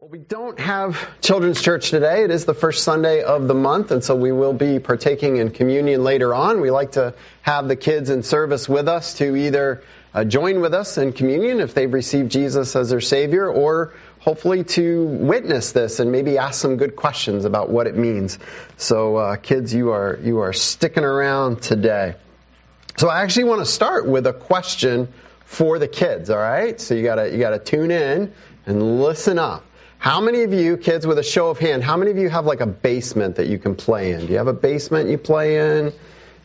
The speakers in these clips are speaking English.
Well, we don't have children's church today. It is the first Sunday of the month, and so we will be partaking in communion later on. We like to have the kids in service with us to either uh, join with us in communion if they've received Jesus as their Savior, or hopefully to witness this and maybe ask some good questions about what it means. So, uh, kids, you are you are sticking around today. So, I actually want to start with a question for the kids. All right, so you gotta you gotta tune in and listen up. How many of you, kids, with a show of hand, how many of you have like a basement that you can play in? Do you have a basement you play in?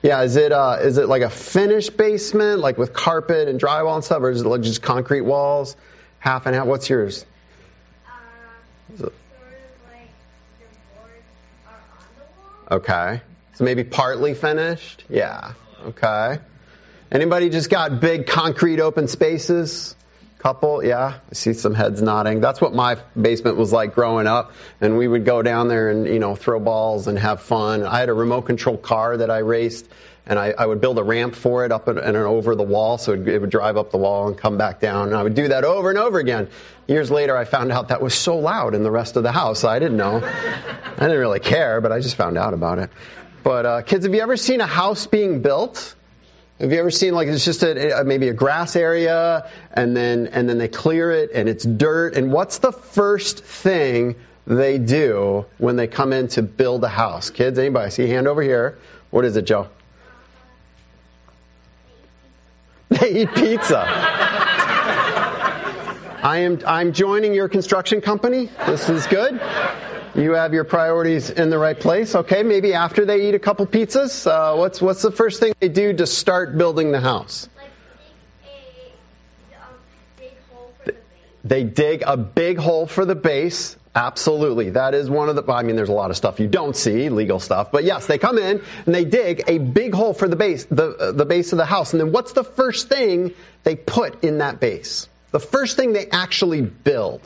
Yeah, is it uh, is it like a finished basement, like with carpet and drywall and stuff, or is it like just concrete walls, half and half? What's yours? Uh, Okay, so maybe partly finished. Yeah. Okay. Anybody just got big concrete open spaces? Couple, yeah. I see some heads nodding. That's what my basement was like growing up. And we would go down there and, you know, throw balls and have fun. I had a remote control car that I raced and I, I would build a ramp for it up and, over the wall so it, it would drive up the wall and come back down. And I would do that over and over again. Years later, I found out that was so loud in the rest of the house. I didn't know. I didn't really care, but I just found out about it. But uh, kids, have you ever seen a house being built? Have you ever seen like it's just a, maybe a grass area and then and then they clear it and it's dirt and what's the first thing they do when they come in to build a house? Kids, anybody see hand over here? What is it, Joe? They eat pizza. I am I'm joining your construction company. This is good. You have your priorities in the right place. Okay, maybe after they eat a couple pizzas, uh, what's what's the first thing they do to start building the house? They dig a big hole for the base. Absolutely. That is one of the, I mean, there's a lot of stuff you don't see, legal stuff, but yes, they come in and they dig a big hole for the base, the, uh, the base of the house. And then what's the first thing they put in that base? The first thing they actually build.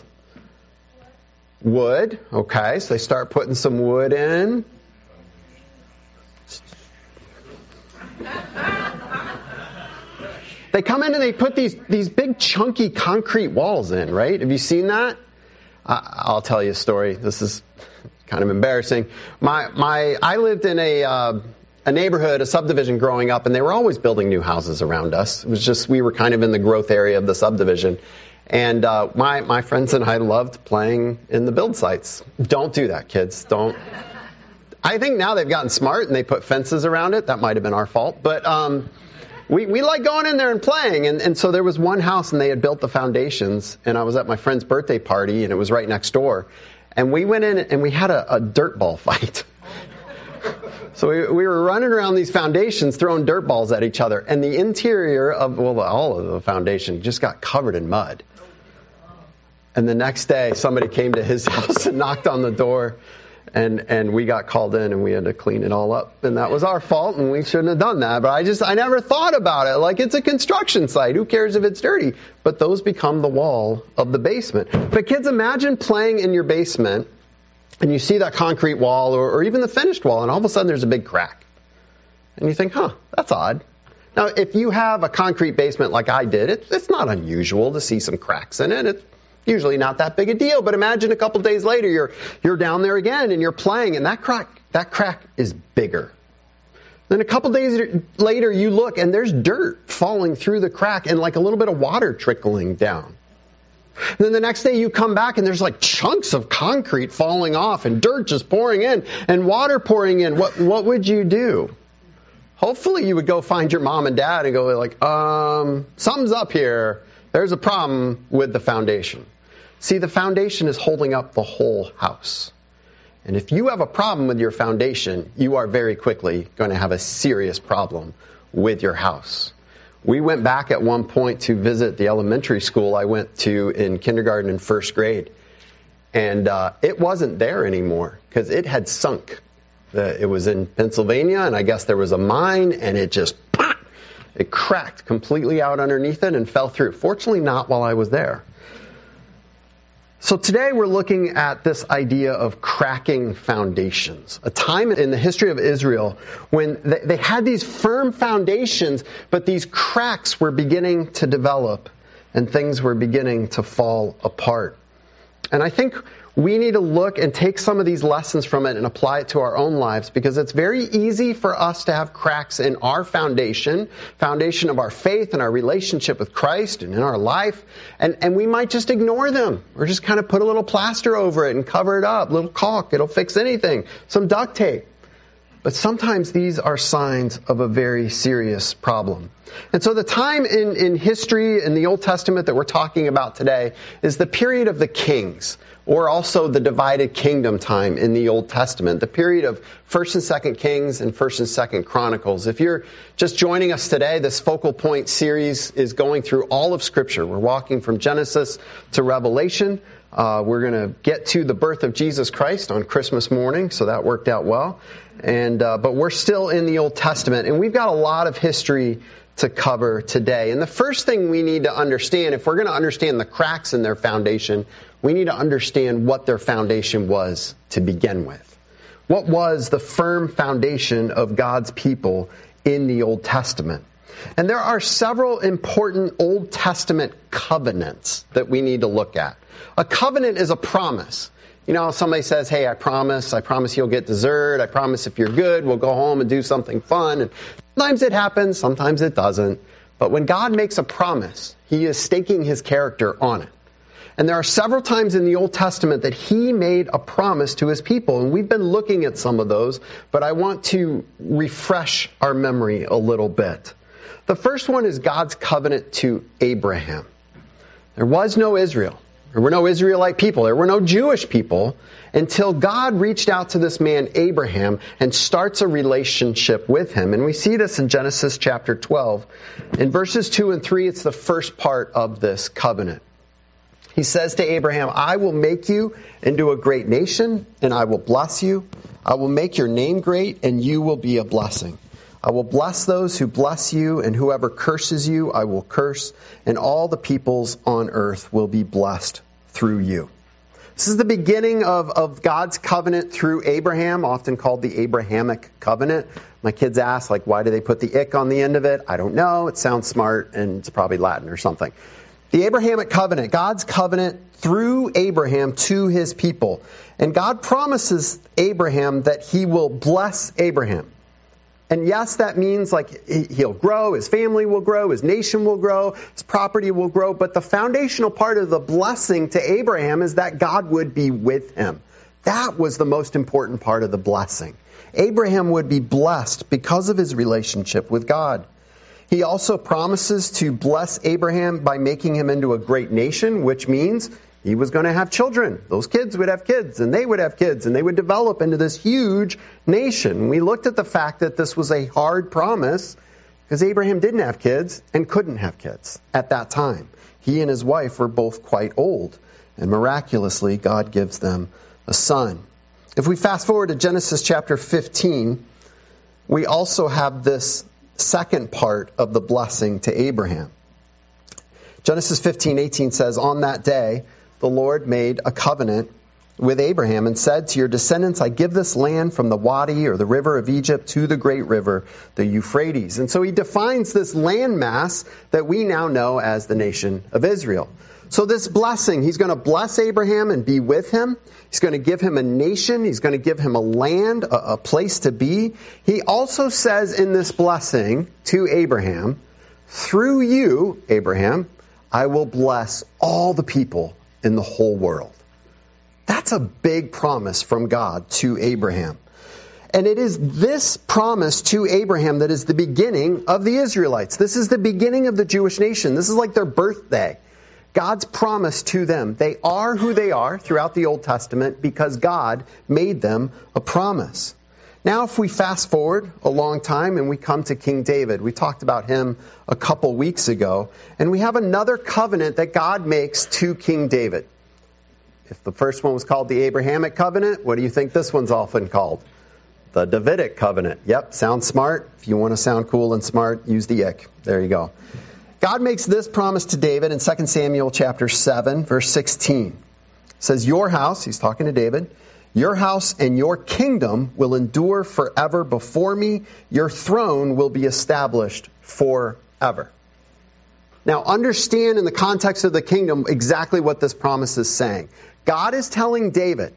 Wood. Okay, so they start putting some wood in. They come in and they put these, these big chunky concrete walls in, right? Have you seen that? I'll tell you a story. This is kind of embarrassing. My, my, I lived in a, uh, a neighborhood, a subdivision growing up, and they were always building new houses around us. It was just, we were kind of in the growth area of the subdivision. And uh, my, my friends and I loved playing in the build sites. Don't do that, kids. Don't. I think now they've gotten smart and they put fences around it. That might have been our fault. But um, we, we like going in there and playing. And, and so there was one house and they had built the foundations. And I was at my friend's birthday party and it was right next door. And we went in and we had a, a dirt ball fight. so we, we were running around these foundations throwing dirt balls at each other. And the interior of, well, all of the foundation just got covered in mud. And the next day, somebody came to his house and knocked on the door and and we got called in and we had to clean it all up. And that was our fault and we shouldn't have done that. But i just i never thought about it. Like it's a construction site. Who cares if it's dirty? But those become the wall of the basement. But kids imagine playing in your basement and you see that concrete wall or, or even the finished wall and all of a sudden there's a big crack. And you think huh that's odd. Now if you have a concrete basement like i did it, it's not unusual to see some cracks in it. It's usually not that big a deal. But imagine a couple days later, you're you're down there again and you're playing, and that crack that crack is bigger. Then a couple days later, you look and there's dirt falling through the crack and like a little bit of water trickling down. And then the next day you come back and there's like chunks of concrete falling off and dirt just pouring in and water pouring in. What what would you do? Hopefully you would go find your mom and dad and go like, um, something's up here. There's a problem with the foundation. See, the foundation is holding up the whole house. And if you have a problem with your foundation, you are very quickly going to have a serious problem with your house. We went back at one point to visit the elementary school I went to in kindergarten and first grade. And uh, it wasn't there anymore because it had sunk. it was in Pennsylvania, and I guess there was a mine, and it just it cracked completely out underneath it and fell through. Fortunately, not while I was there. So today we're looking at this idea of cracking foundations. A time in the history of Israel when they had these firm foundations, but these cracks were beginning to develop and things were beginning to fall apart. And I think we need to look and take some of these lessons from it and apply it to our own lives because it's very easy for us to have cracks in our foundation, foundation of our faith and our relationship with Christ and in our life, and, and we might just ignore them or just kind of put a little plaster over it and cover it up, little caulk, it'll fix anything, some duct tape. But sometimes these are signs of a very serious problem. And so the time in, in history in the Old Testament that we're talking about today is the period of the kings, or also the divided kingdom time in the Old Testament, the period of 1st and 2nd Kings and 1st and 2nd Chronicles. If you're just joining us today, this focal point series is going through all of Scripture. We're walking from Genesis to Revelation. Uh, we're going to get to the birth of Jesus Christ on Christmas morning, so that worked out well. And uh, but we're still in the Old Testament, and we've got a lot of history to cover today. And the first thing we need to understand, if we're going to understand the cracks in their foundation, we need to understand what their foundation was to begin with. What was the firm foundation of God's people in the Old Testament? And there are several important Old Testament covenants that we need to look at. A covenant is a promise. You know, somebody says, Hey, I promise, I promise you'll get dessert, I promise if you're good, we'll go home and do something fun. And sometimes it happens, sometimes it doesn't. But when God makes a promise, He is staking His character on it. And there are several times in the Old Testament that He made a promise to His people. And we've been looking at some of those, but I want to refresh our memory a little bit. The first one is God's covenant to Abraham. There was no Israel. There were no Israelite people. There were no Jewish people until God reached out to this man, Abraham, and starts a relationship with him. And we see this in Genesis chapter 12. In verses 2 and 3, it's the first part of this covenant. He says to Abraham, I will make you into a great nation, and I will bless you. I will make your name great, and you will be a blessing. I will bless those who bless you, and whoever curses you, I will curse, and all the peoples on earth will be blessed through you. This is the beginning of, of God's covenant through Abraham, often called the Abrahamic covenant. My kids ask, like, why do they put the ick on the end of it? I don't know. It sounds smart, and it's probably Latin or something. The Abrahamic covenant, God's covenant through Abraham to his people. And God promises Abraham that he will bless Abraham. And yes, that means like he'll grow, his family will grow, his nation will grow, his property will grow. But the foundational part of the blessing to Abraham is that God would be with him. That was the most important part of the blessing. Abraham would be blessed because of his relationship with God. He also promises to bless Abraham by making him into a great nation, which means he was going to have children. Those kids would have kids, and they would have kids, and they would develop into this huge nation. We looked at the fact that this was a hard promise because Abraham didn't have kids and couldn't have kids at that time. He and his wife were both quite old, and miraculously, God gives them a son. If we fast forward to Genesis chapter 15, we also have this second part of the blessing to Abraham. Genesis 15:18 says, "On that day, the Lord made a covenant with Abraham and said to your descendants, I give this land from the Wadi or the river of Egypt to the great river, the Euphrates. And so he defines this landmass that we now know as the nation of Israel. So this blessing, he's going to bless Abraham and be with him. He's going to give him a nation. He's going to give him a land, a, a place to be. He also says in this blessing to Abraham, through you, Abraham, I will bless all the people in the whole world. That's a big promise from God to Abraham. And it is this promise to Abraham that is the beginning of the Israelites. This is the beginning of the Jewish nation. This is like their birthday. God's promise to them. They are who they are throughout the Old Testament because God made them a promise. Now, if we fast forward a long time and we come to King David, we talked about him a couple weeks ago, and we have another covenant that God makes to King David. If the first one was called the Abrahamic covenant, what do you think this one's often called? The Davidic covenant. Yep, sounds smart. If you want to sound cool and smart, use the ick. There you go. God makes this promise to David in 2 Samuel chapter 7, verse 16. It says, Your house, he's talking to David, your house and your kingdom will endure forever before me. Your throne will be established forever. Now, understand in the context of the kingdom exactly what this promise is saying. God is telling David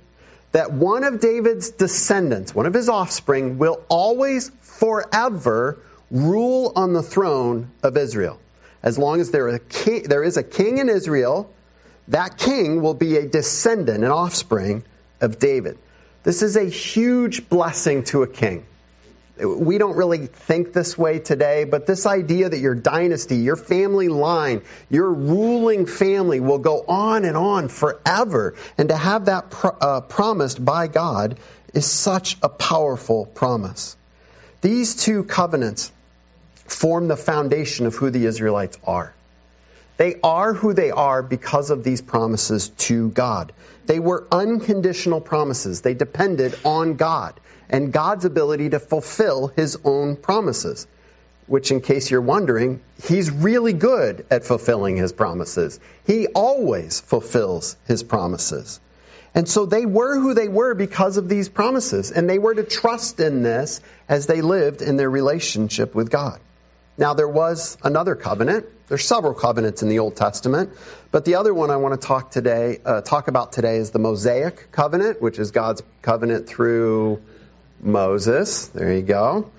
that one of David's descendants, one of his offspring, will always, forever rule on the throne of Israel. As long as there is a king in Israel, that king will be a descendant, an offspring of David. This is a huge blessing to a king. We don't really think this way today, but this idea that your dynasty, your family line, your ruling family will go on and on forever, and to have that pro- uh, promised by God is such a powerful promise. These two covenants form the foundation of who the Israelites are. They are who they are because of these promises to God. They were unconditional promises. They depended on God and God's ability to fulfill his own promises. Which, in case you're wondering, he's really good at fulfilling his promises. He always fulfills his promises. And so they were who they were because of these promises, and they were to trust in this as they lived in their relationship with God. Now, there was another covenant. There's several covenants in the Old Testament, but the other one I want to talk today, uh, talk about today, is the Mosaic covenant, which is God's covenant through Moses. There you go.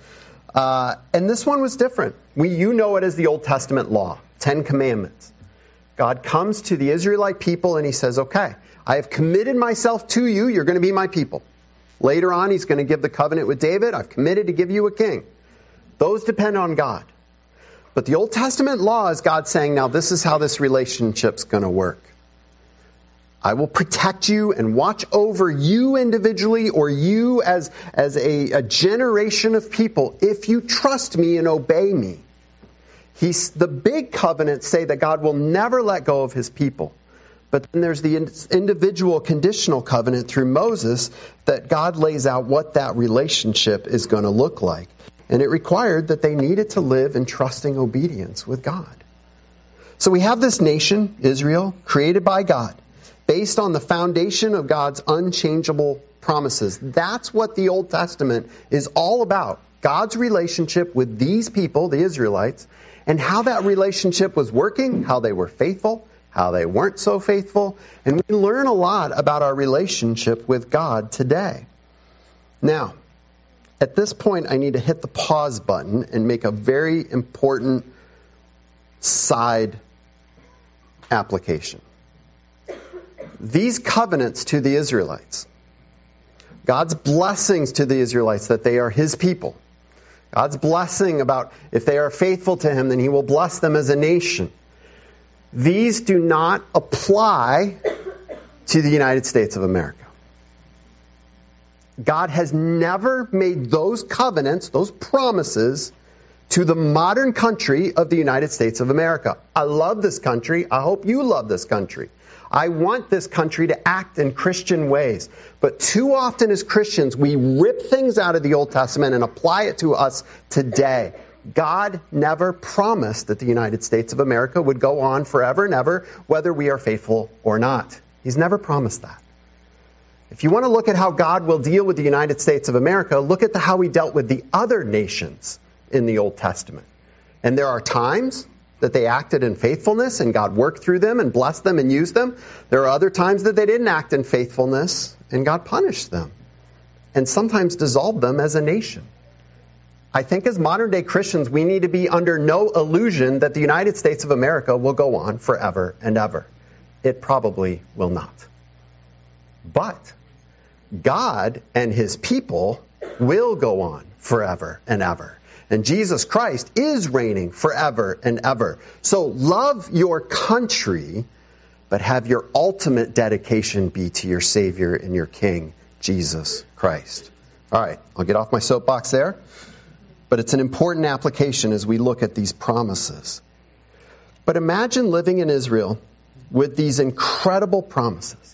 Uh, and this one was different. We, you know it as the Old Testament law, Ten Commandments. God comes to the Israelite people and He says, "Okay, I have committed myself to you. You're going to be my people." Later on, He's going to give the covenant with David. I've committed to give you a king. Those depend on God. But the Old Testament law is God saying, now this is how this relationship's going to work. I will protect you and watch over you individually or you as, as a, a generation of people if you trust me and obey me. He's, the big covenants say that God will never let go of his people. But then there's the individual conditional covenant through Moses that God lays out what that relationship is going to look like. And it required that they needed to live in trusting obedience with God. So we have this nation, Israel, created by God, based on the foundation of God's unchangeable promises. That's what the Old Testament is all about. God's relationship with these people, the Israelites, and how that relationship was working, how they were faithful, how they weren't so faithful, and we learn a lot about our relationship with God today. Now, at this point, I need to hit the pause button and make a very important side application. These covenants to the Israelites, God's blessings to the Israelites that they are His people, God's blessing about if they are faithful to Him, then He will bless them as a nation. These do not apply to the United States of America. God has never made those covenants, those promises, to the modern country of the United States of America. I love this country. I hope you love this country. I want this country to act in Christian ways. But too often as Christians, we rip things out of the Old Testament and apply it to us today. God never promised that the United States of America would go on forever and ever, whether we are faithful or not. He's never promised that. If you want to look at how God will deal with the United States of America, look at the, how he dealt with the other nations in the Old Testament. And there are times that they acted in faithfulness and God worked through them and blessed them and used them. There are other times that they didn't act in faithfulness and God punished them and sometimes dissolved them as a nation. I think as modern day Christians, we need to be under no illusion that the United States of America will go on forever and ever. It probably will not. But God and his people will go on forever and ever. And Jesus Christ is reigning forever and ever. So love your country, but have your ultimate dedication be to your Savior and your King, Jesus Christ. All right, I'll get off my soapbox there. But it's an important application as we look at these promises. But imagine living in Israel with these incredible promises.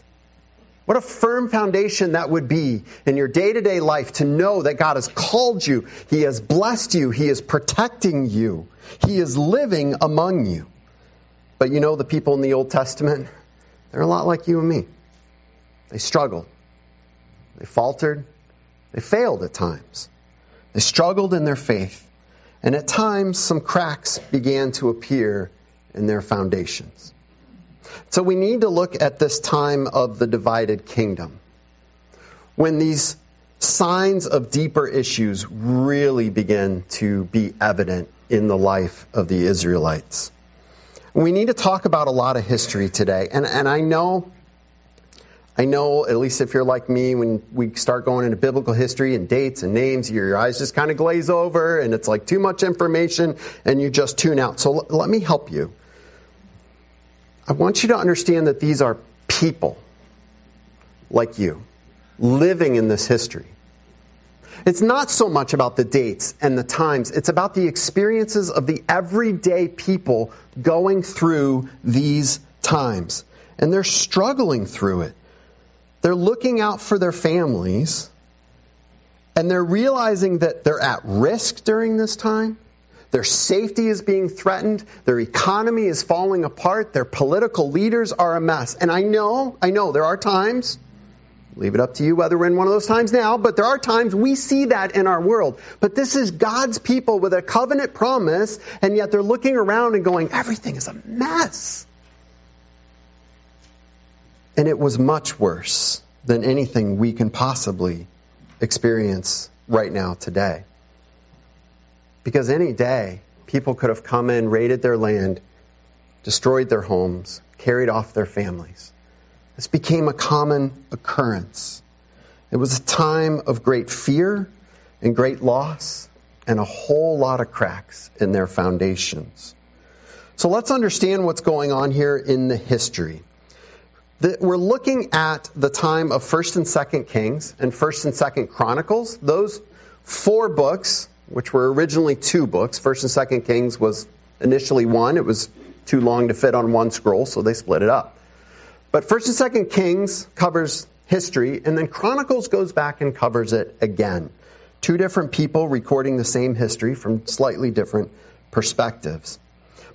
What a firm foundation that would be in your day to day life to know that God has called you, He has blessed you, He is protecting you, He is living among you. But you know, the people in the Old Testament, they're a lot like you and me. They struggled, they faltered, they failed at times. They struggled in their faith, and at times some cracks began to appear in their foundations. So we need to look at this time of the divided kingdom when these signs of deeper issues really begin to be evident in the life of the Israelites. We need to talk about a lot of history today. And, and I know, I know, at least if you're like me, when we start going into biblical history and dates and names, your eyes just kind of glaze over and it's like too much information and you just tune out. So l- let me help you. I want you to understand that these are people like you living in this history. It's not so much about the dates and the times, it's about the experiences of the everyday people going through these times. And they're struggling through it. They're looking out for their families, and they're realizing that they're at risk during this time. Their safety is being threatened. Their economy is falling apart. Their political leaders are a mess. And I know, I know there are times Leave it up to you whether we're in one of those times now, but there are times we see that in our world. But this is God's people with a covenant promise, and yet they're looking around and going, everything is a mess. And it was much worse than anything we can possibly experience right now today. Because any day, people could have come in, raided their land, destroyed their homes, carried off their families. This became a common occurrence. It was a time of great fear and great loss and a whole lot of cracks in their foundations. So let's understand what's going on here in the history. We're looking at the time of 1st and 2nd Kings and 1st and 2nd Chronicles. Those four books, which were originally two books, 1st and 2nd Kings was initially one. It was too long to fit on one scroll, so they split it up. But First and Second Kings covers history, and then Chronicles goes back and covers it again. Two different people recording the same history from slightly different perspectives.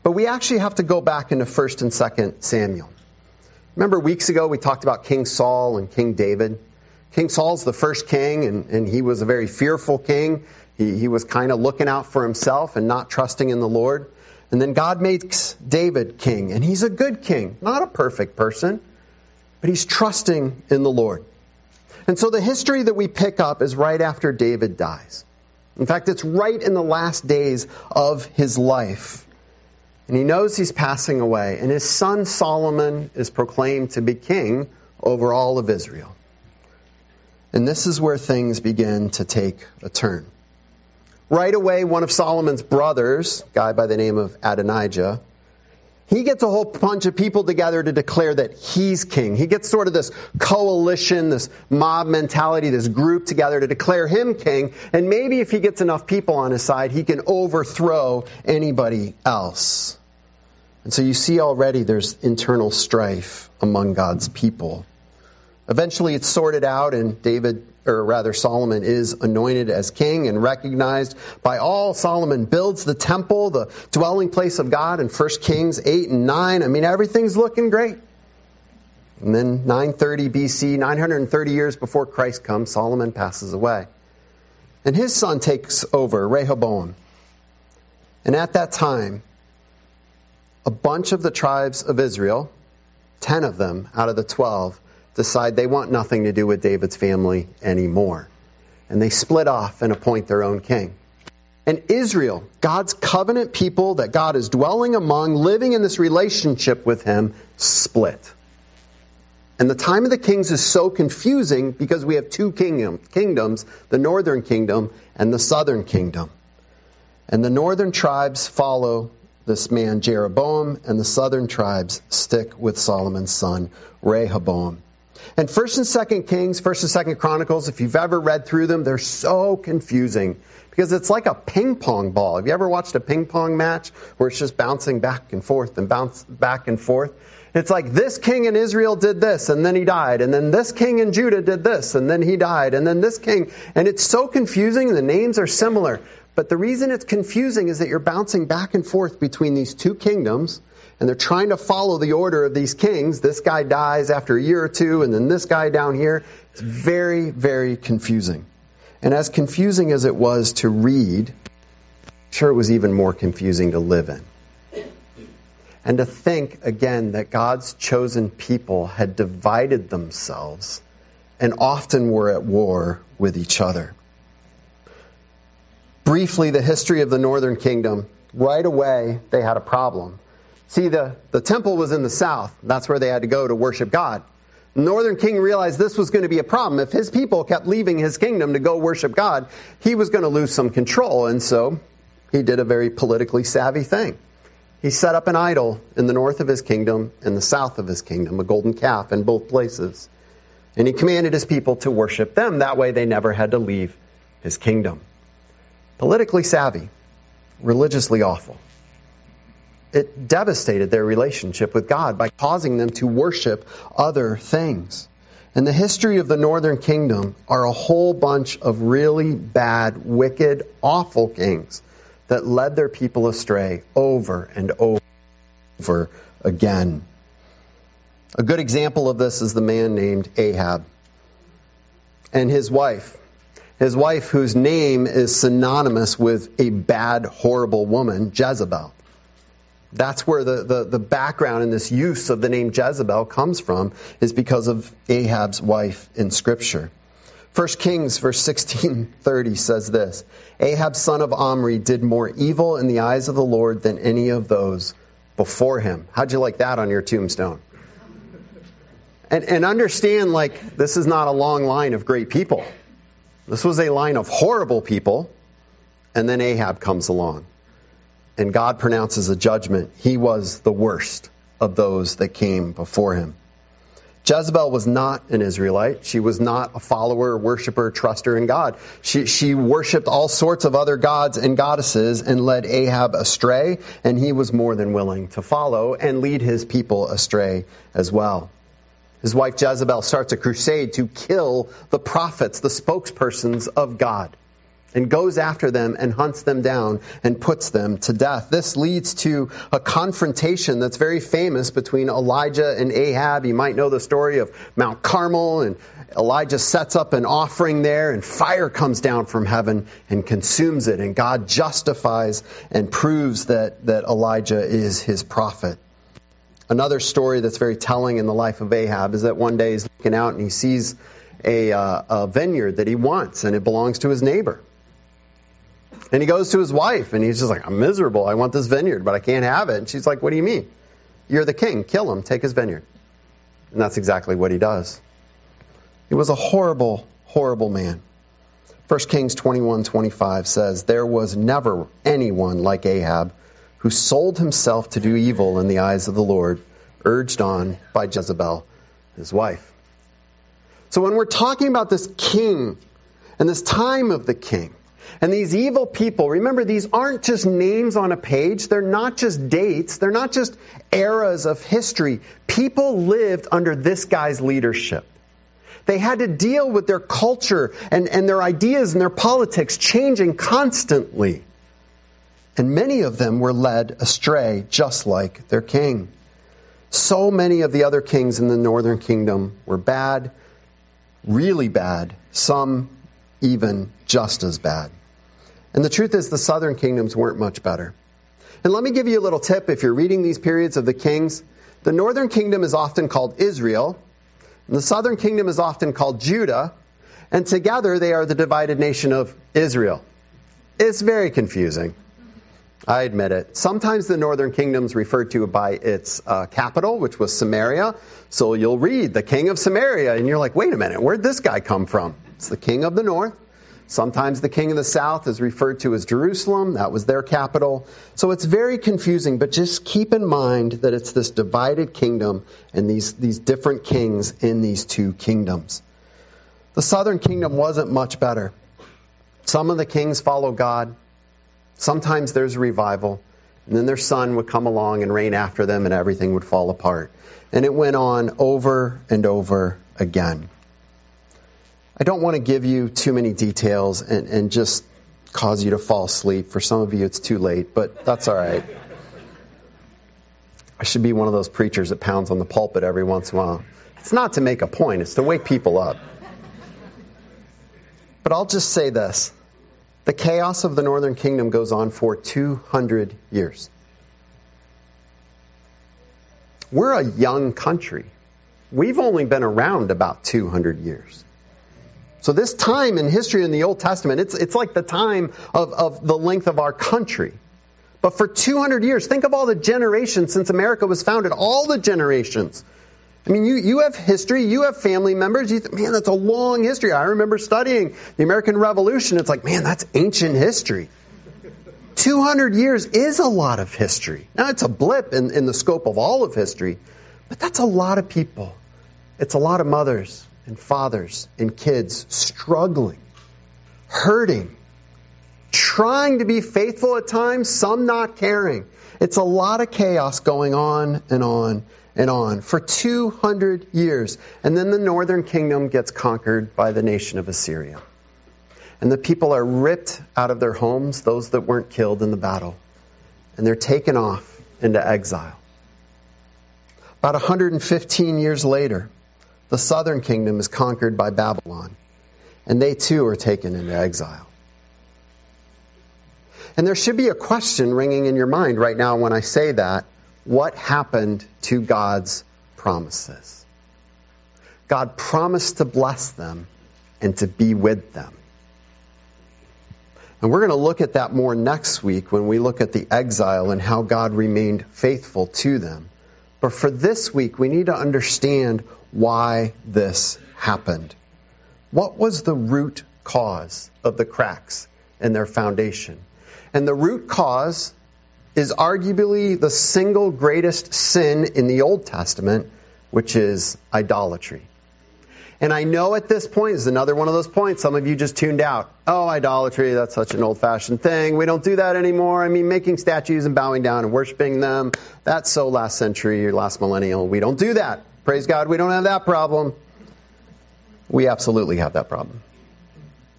But we actually have to go back into First and Second Samuel. Remember weeks ago we talked about King Saul and King David. King Saul's the first king, and, and he was a very fearful king. He, he was kind of looking out for himself and not trusting in the Lord. And then God makes David king, and he's a good king, not a perfect person, but he's trusting in the Lord. And so the history that we pick up is right after David dies. In fact, it's right in the last days of his life. And he knows he's passing away, and his son Solomon is proclaimed to be king over all of Israel. And this is where things begin to take a turn. Right away, one of Solomon's brothers, a guy by the name of Adonijah, he gets a whole bunch of people together to declare that he's king. He gets sort of this coalition, this mob mentality, this group together to declare him king. And maybe if he gets enough people on his side, he can overthrow anybody else. And so you see already there's internal strife among God's people. Eventually it's sorted out and David or rather Solomon is anointed as king and recognized by all. Solomon builds the temple, the dwelling place of God in 1 Kings 8 and 9. I mean, everything's looking great. And then 930 BC, 930 years before Christ comes, Solomon passes away. And his son takes over, Rehoboam. And at that time, a bunch of the tribes of Israel, 10 of them out of the 12, decide they want nothing to do with David's family anymore. And they split off and appoint their own king. And Israel, God's covenant people that God is dwelling among, living in this relationship with Him, split. And the time of the kings is so confusing because we have two kingdom, kingdoms the northern kingdom and the southern kingdom. And the northern tribes follow this man Jeroboam, and the southern tribes stick with Solomon's son Rehoboam. And First and Second Kings, First and Second Chronicles, if you've ever read through them, they're so confusing because it's like a ping pong ball. Have you ever watched a ping pong match where it's just bouncing back and forth and bounce back and forth? It's like this king in Israel did this and then he died, and then this king in Judah did this and then he died, and then this king, and it's so confusing. The names are similar, but the reason it's confusing is that you're bouncing back and forth between these two kingdoms and they're trying to follow the order of these kings. This guy dies after a year or two, and then this guy down here. It's very, very confusing. And as confusing as it was to read, I'm sure it was even more confusing to live in. And to think again that God's chosen people had divided themselves and often were at war with each other. Briefly, the history of the northern kingdom. Right away, they had a problem. See, the, the temple was in the south. That's where they had to go to worship God. The northern king realized this was going to be a problem. If his people kept leaving his kingdom to go worship God, he was going to lose some control. And so he did a very politically savvy thing. He set up an idol in the north of his kingdom and the south of his kingdom, a golden calf in both places. And he commanded his people to worship them. That way they never had to leave his kingdom. Politically savvy, religiously awful. It devastated their relationship with God by causing them to worship other things. And the history of the northern kingdom are a whole bunch of really bad, wicked, awful kings that led their people astray over and over again. A good example of this is the man named Ahab and his wife. His wife, whose name is synonymous with a bad, horrible woman, Jezebel. That's where the, the, the background in this use of the name Jezebel comes from, is because of Ahab's wife in Scripture. 1 Kings verse 1630 says this Ahab son of Omri did more evil in the eyes of the Lord than any of those before him. How'd you like that on your tombstone? And, and understand, like, this is not a long line of great people. This was a line of horrible people, and then Ahab comes along. And God pronounces a judgment. He was the worst of those that came before him. Jezebel was not an Israelite. She was not a follower, worshiper, truster in God. She, she worshiped all sorts of other gods and goddesses and led Ahab astray, and he was more than willing to follow and lead his people astray as well. His wife Jezebel starts a crusade to kill the prophets, the spokespersons of God and goes after them and hunts them down and puts them to death. This leads to a confrontation that's very famous between Elijah and Ahab. You might know the story of Mount Carmel and Elijah sets up an offering there and fire comes down from heaven and consumes it and God justifies and proves that, that Elijah is his prophet. Another story that's very telling in the life of Ahab is that one day he's looking out and he sees a, uh, a vineyard that he wants and it belongs to his neighbor. And he goes to his wife and he's just like, I'm miserable. I want this vineyard, but I can't have it. And she's like, What do you mean? You're the king. Kill him. Take his vineyard. And that's exactly what he does. He was a horrible, horrible man. 1 Kings 21:25 says, There was never anyone like Ahab who sold himself to do evil in the eyes of the Lord, urged on by Jezebel, his wife. So when we're talking about this king and this time of the king, and these evil people, remember, these aren't just names on a page. They're not just dates. They're not just eras of history. People lived under this guy's leadership. They had to deal with their culture and, and their ideas and their politics changing constantly. And many of them were led astray, just like their king. So many of the other kings in the northern kingdom were bad, really bad, some even just as bad. And the truth is, the southern kingdoms weren't much better. And let me give you a little tip if you're reading these periods of the kings. The northern kingdom is often called Israel, and the southern kingdom is often called Judah, and together they are the divided nation of Israel. It's very confusing. I admit it. Sometimes the northern kingdom's referred to by its uh, capital, which was Samaria. So you'll read the king of Samaria, and you're like, wait a minute, where'd this guy come from? It's the king of the north. Sometimes the king of the south is referred to as Jerusalem. That was their capital. So it's very confusing, but just keep in mind that it's this divided kingdom and these, these different kings in these two kingdoms. The southern kingdom wasn't much better. Some of the kings follow God. Sometimes there's a revival. And then their son would come along and reign after them, and everything would fall apart. And it went on over and over again. I don't want to give you too many details and, and just cause you to fall asleep. For some of you, it's too late, but that's all right. I should be one of those preachers that pounds on the pulpit every once in a while. It's not to make a point, it's to wake people up. But I'll just say this the chaos of the northern kingdom goes on for 200 years. we're a young country. We've only been around about 200 years. So this time in history in the Old Testament, it's, it's like the time of, of the length of our country. But for 200 years, think of all the generations since America was founded, all the generations. I mean, you, you have history, you have family members. You think, man, that's a long history. I remember studying the American Revolution. It's like, man, that's ancient history. 200 years is a lot of history. Now, it's a blip in, in the scope of all of history, but that's a lot of people. It's a lot of mothers and fathers and kids struggling, hurting, trying to be faithful at times, some not caring. It's a lot of chaos going on and on and on for 200 years. And then the northern kingdom gets conquered by the nation of Assyria. And the people are ripped out of their homes, those that weren't killed in the battle. And they're taken off into exile. About 115 years later, the southern kingdom is conquered by Babylon. And they too are taken into exile. And there should be a question ringing in your mind right now when I say that. What happened to God's promises? God promised to bless them and to be with them. And we're going to look at that more next week when we look at the exile and how God remained faithful to them. But for this week, we need to understand why this happened. What was the root cause of the cracks in their foundation? And the root cause is arguably the single greatest sin in the Old Testament, which is idolatry. And I know at this point, is another one of those points, some of you just tuned out. Oh, idolatry, that's such an old fashioned thing. We don't do that anymore. I mean, making statues and bowing down and worshiping them, that's so last century or last millennial. We don't do that. Praise God, we don't have that problem. We absolutely have that problem.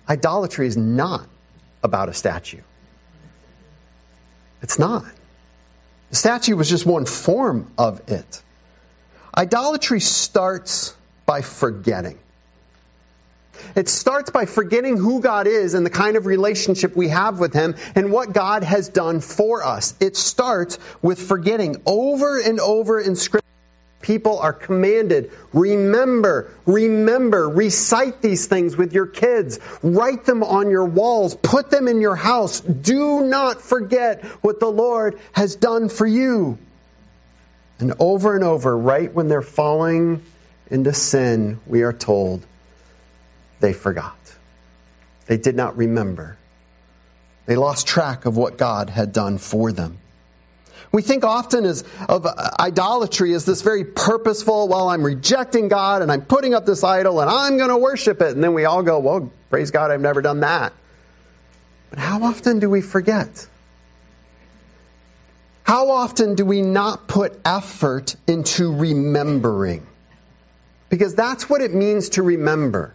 Idolatry is not about a statue. It's not. The statue was just one form of it. Idolatry starts by forgetting. It starts by forgetting who God is and the kind of relationship we have with Him and what God has done for us. It starts with forgetting over and over in Scripture. People are commanded, remember, remember, recite these things with your kids, write them on your walls, put them in your house. Do not forget what the Lord has done for you. And over and over, right when they're falling into sin, we are told they forgot. They did not remember. They lost track of what God had done for them. We think often as, of uh, idolatry as this very purposeful, well, I'm rejecting God and I'm putting up this idol and I'm going to worship it. And then we all go, well, praise God, I've never done that. But how often do we forget? How often do we not put effort into remembering? Because that's what it means to remember.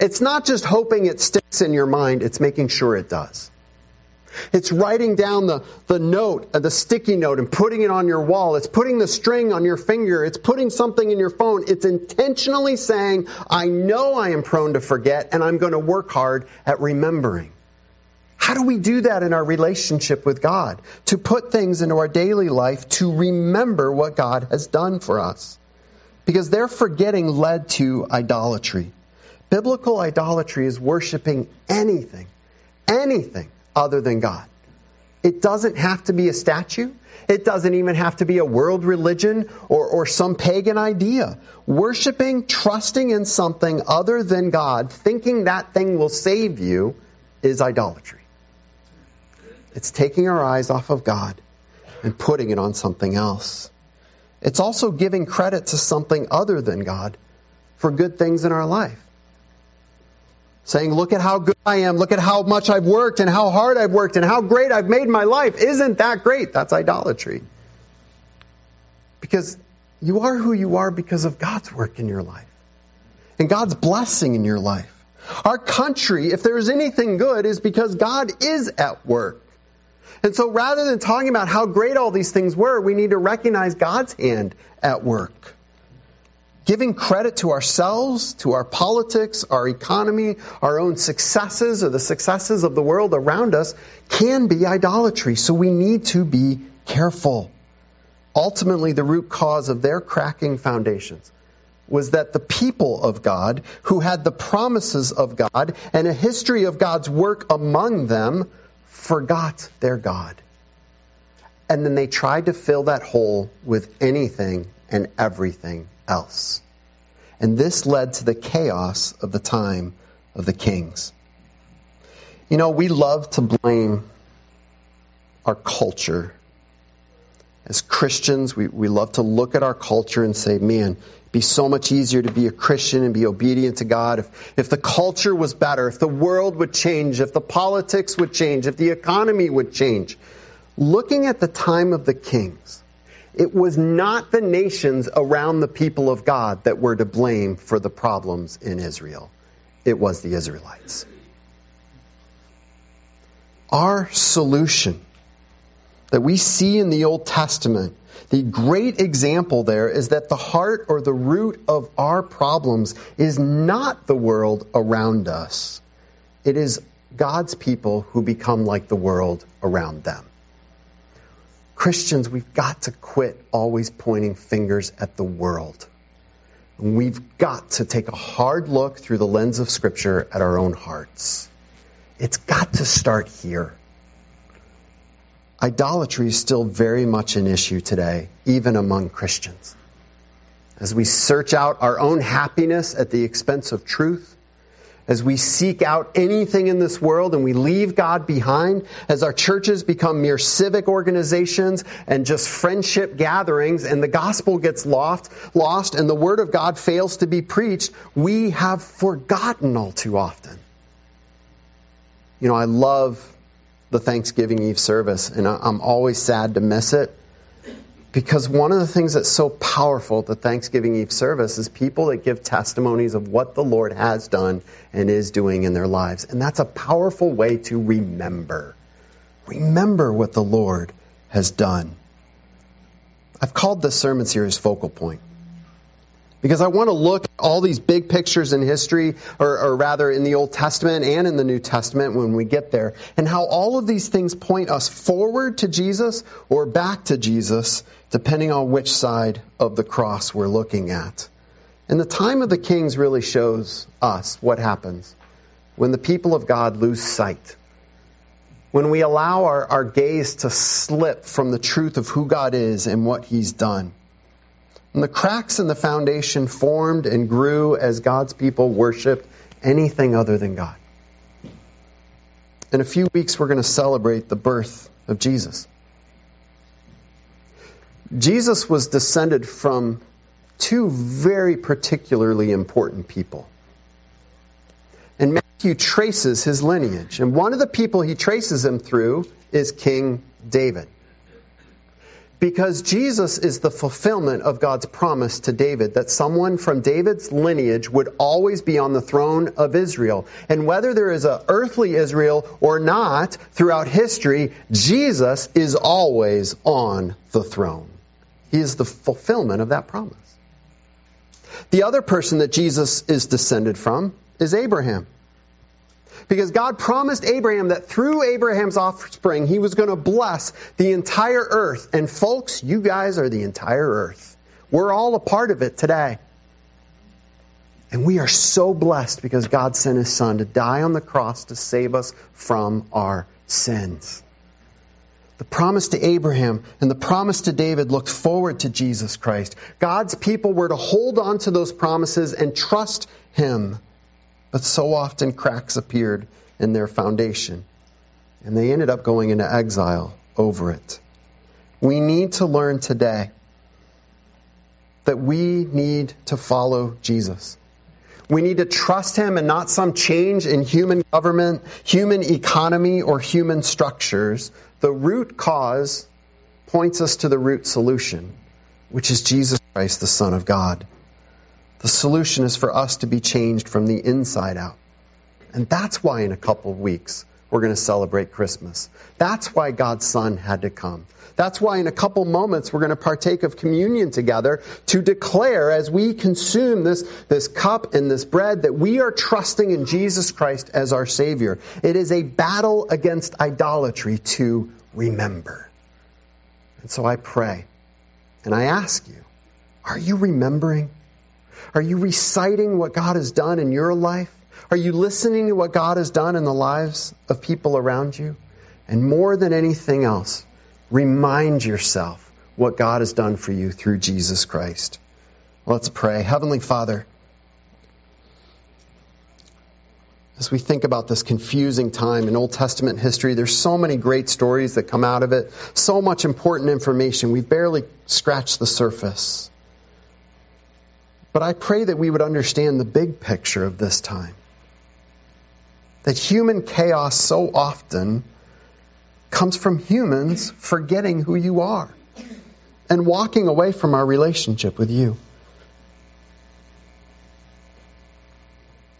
It's not just hoping it sticks in your mind, it's making sure it does. It's writing down the, the note, uh, the sticky note, and putting it on your wall. It's putting the string on your finger. It's putting something in your phone. It's intentionally saying, I know I am prone to forget, and I'm going to work hard at remembering. How do we do that in our relationship with God? To put things into our daily life to remember what God has done for us because their forgetting led to idolatry. Biblical idolatry is worshiping anything, anything other than God. It doesn't have to be a statue. It doesn't even have to be a world religion or, or some pagan idea. Worshipping, trusting in something other than God, thinking that thing will save you, is idolatry. It's taking our eyes off of God and putting it on something else. It's also giving credit to something other than God for good things in our life. Saying, look at how good I am, look at how much I've worked and how hard I've worked and how great I've made my life. Isn't that great? That's idolatry. Because you are who you are because of God's work in your life and God's blessing in your life. Our country, if there is anything good, is because God is at work. And so rather than talking about how great all these things were, we need to recognize God's hand at work. Giving credit to ourselves, to our politics, our economy, our own successes, or the successes of the world around us can be idolatry. So we need to be careful. ultimately the root cause of their cracking foundations was that the people of God, who had the promises of God and a history of God's work among them, forgot their God. And then they tried to fill that hole with anything and everything else. And this led to the chaos of the time of the kings. You know, we love to blame our culture. As Christians, we, we love to look at our culture and say, man, it'd be so much easier to be a Christian and be obedient to God if, if the culture was better, if the world would change, if the politics would change, if the economy would change. Looking at the time of the kings, it was not the nations around the people of God that were to blame for the problems in Israel. It was the Israelites. Our solution that we see in the Old Testament, the great example there is that the heart or the root of our problems is not the world around us. It is God's people who become like the world around them. Christians, we've got to quit always pointing fingers at the world. We've got to take a hard look through the lens of Scripture at our own hearts. It's got to start here. Idolatry is still very much an issue today, even among Christians. As we search out our own happiness at the expense of truth, as we seek out anything in this world and we leave God behind, as our churches become mere civic organizations and just friendship gatherings and the gospel gets lost, lost and the word of God fails to be preached, we have forgotten all too often. You know, I love the Thanksgiving Eve service, and I'm always sad to miss it. Because one of the things that's so powerful at the Thanksgiving Eve service is people that give testimonies of what the Lord has done and is doing in their lives. And that's a powerful way to remember. Remember what the Lord has done. I've called this sermon series Focal Point because I want to look at all these big pictures in history, or, or, rather in the Old Testament and in the New Testament when we get there, and how all of these things point us forward to Jesus or back to Jesus, depending on which side of the cross we're looking at. And the time of the kings really shows us what happens when the people of God lose sight. When we allow our, our gaze to slip from the truth of who God is and what He's done. And the cracks in the foundation formed and grew as God's people worshiped anything other than God. In a few weeks, we're going to celebrate the birth of Jesus. Jesus was descended from two very particularly important people. And Matthew traces his lineage. And one of the people he traces him through is King David because Jesus is the fulfillment of God's promise to David that someone from David's lineage would always be on the throne of Israel. And whether there is an earthly Israel or not throughout history, Jesus is always on the throne. He is the fulfillment of that promise. The other person that Jesus is descended from is Abraham. Because God promised Abraham that through Abraham's offspring, he was going to bless the entire earth. And folks, you guys are the entire earth. We're all a part of it today. And we are so blessed because God sent his son to die on the cross to save us from our sins. The promise to Abraham and the promise to David looked forward to Jesus Christ. God's people were to hold on to those promises and trust him but so often cracks appeared in their foundation, and they ended up going into exile over it. We need to learn today that we need to follow Jesus. We need to trust him and not some change in human government, human economy, or human structures. The root cause points us to the root solution, which is Jesus Christ, the Son of God. The solution is for us to be changed from the inside out. And that's why in a couple of weeks we're going to celebrate Christmas. That's why God's Son had to come. That's why in a couple moments we're going to partake of communion together to declare as we consume this, this cup and this bread that we are trusting in Jesus Christ as our Savior. It is a battle against idolatry to remember. And so I pray And I ask you, are you remembering? Are you reciting what God has done in your life? Are you listening to what God has done in the lives of people around you? And more than anything else, remind yourself what God has done for you through Jesus Christ. Let's pray. Heavenly Father, as we think about this confusing time in Old Testament history, there's so many great stories that come out of it, so much important information. We've barely scratched the surface. But I pray that we would understand the big picture of this time. That human chaos so often comes from humans forgetting who you are and walking away from our relationship with you.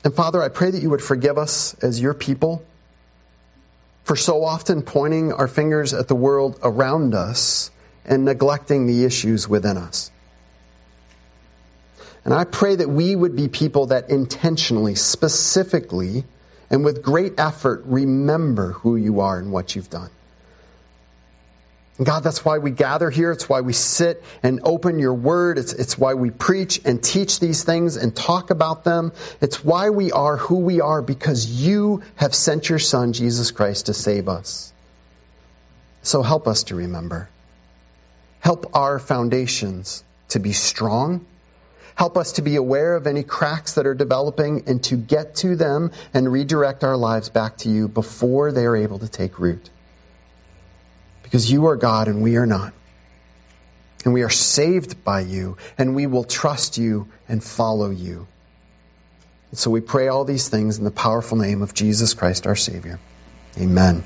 And Father, I pray that you would forgive us as your people for so often pointing our fingers at the world around us and neglecting the issues within us. And I pray that we would be people that intentionally, specifically, and with great effort remember who you are and what you've done. And God, that's why we gather here. It's why we sit and open your word. It's, it's why we preach and teach these things and talk about them. It's why we are who we are because you have sent your son, Jesus Christ, to save us. So help us to remember. Help our foundations to be strong. Help us to be aware of any cracks that are developing and to get to them and redirect our lives back to you before they are able to take root because you are God and we are not. And we are saved by you, and we will trust you and follow you. And so we pray all these things in the powerful name of Jesus Christ, our Savior. Amen.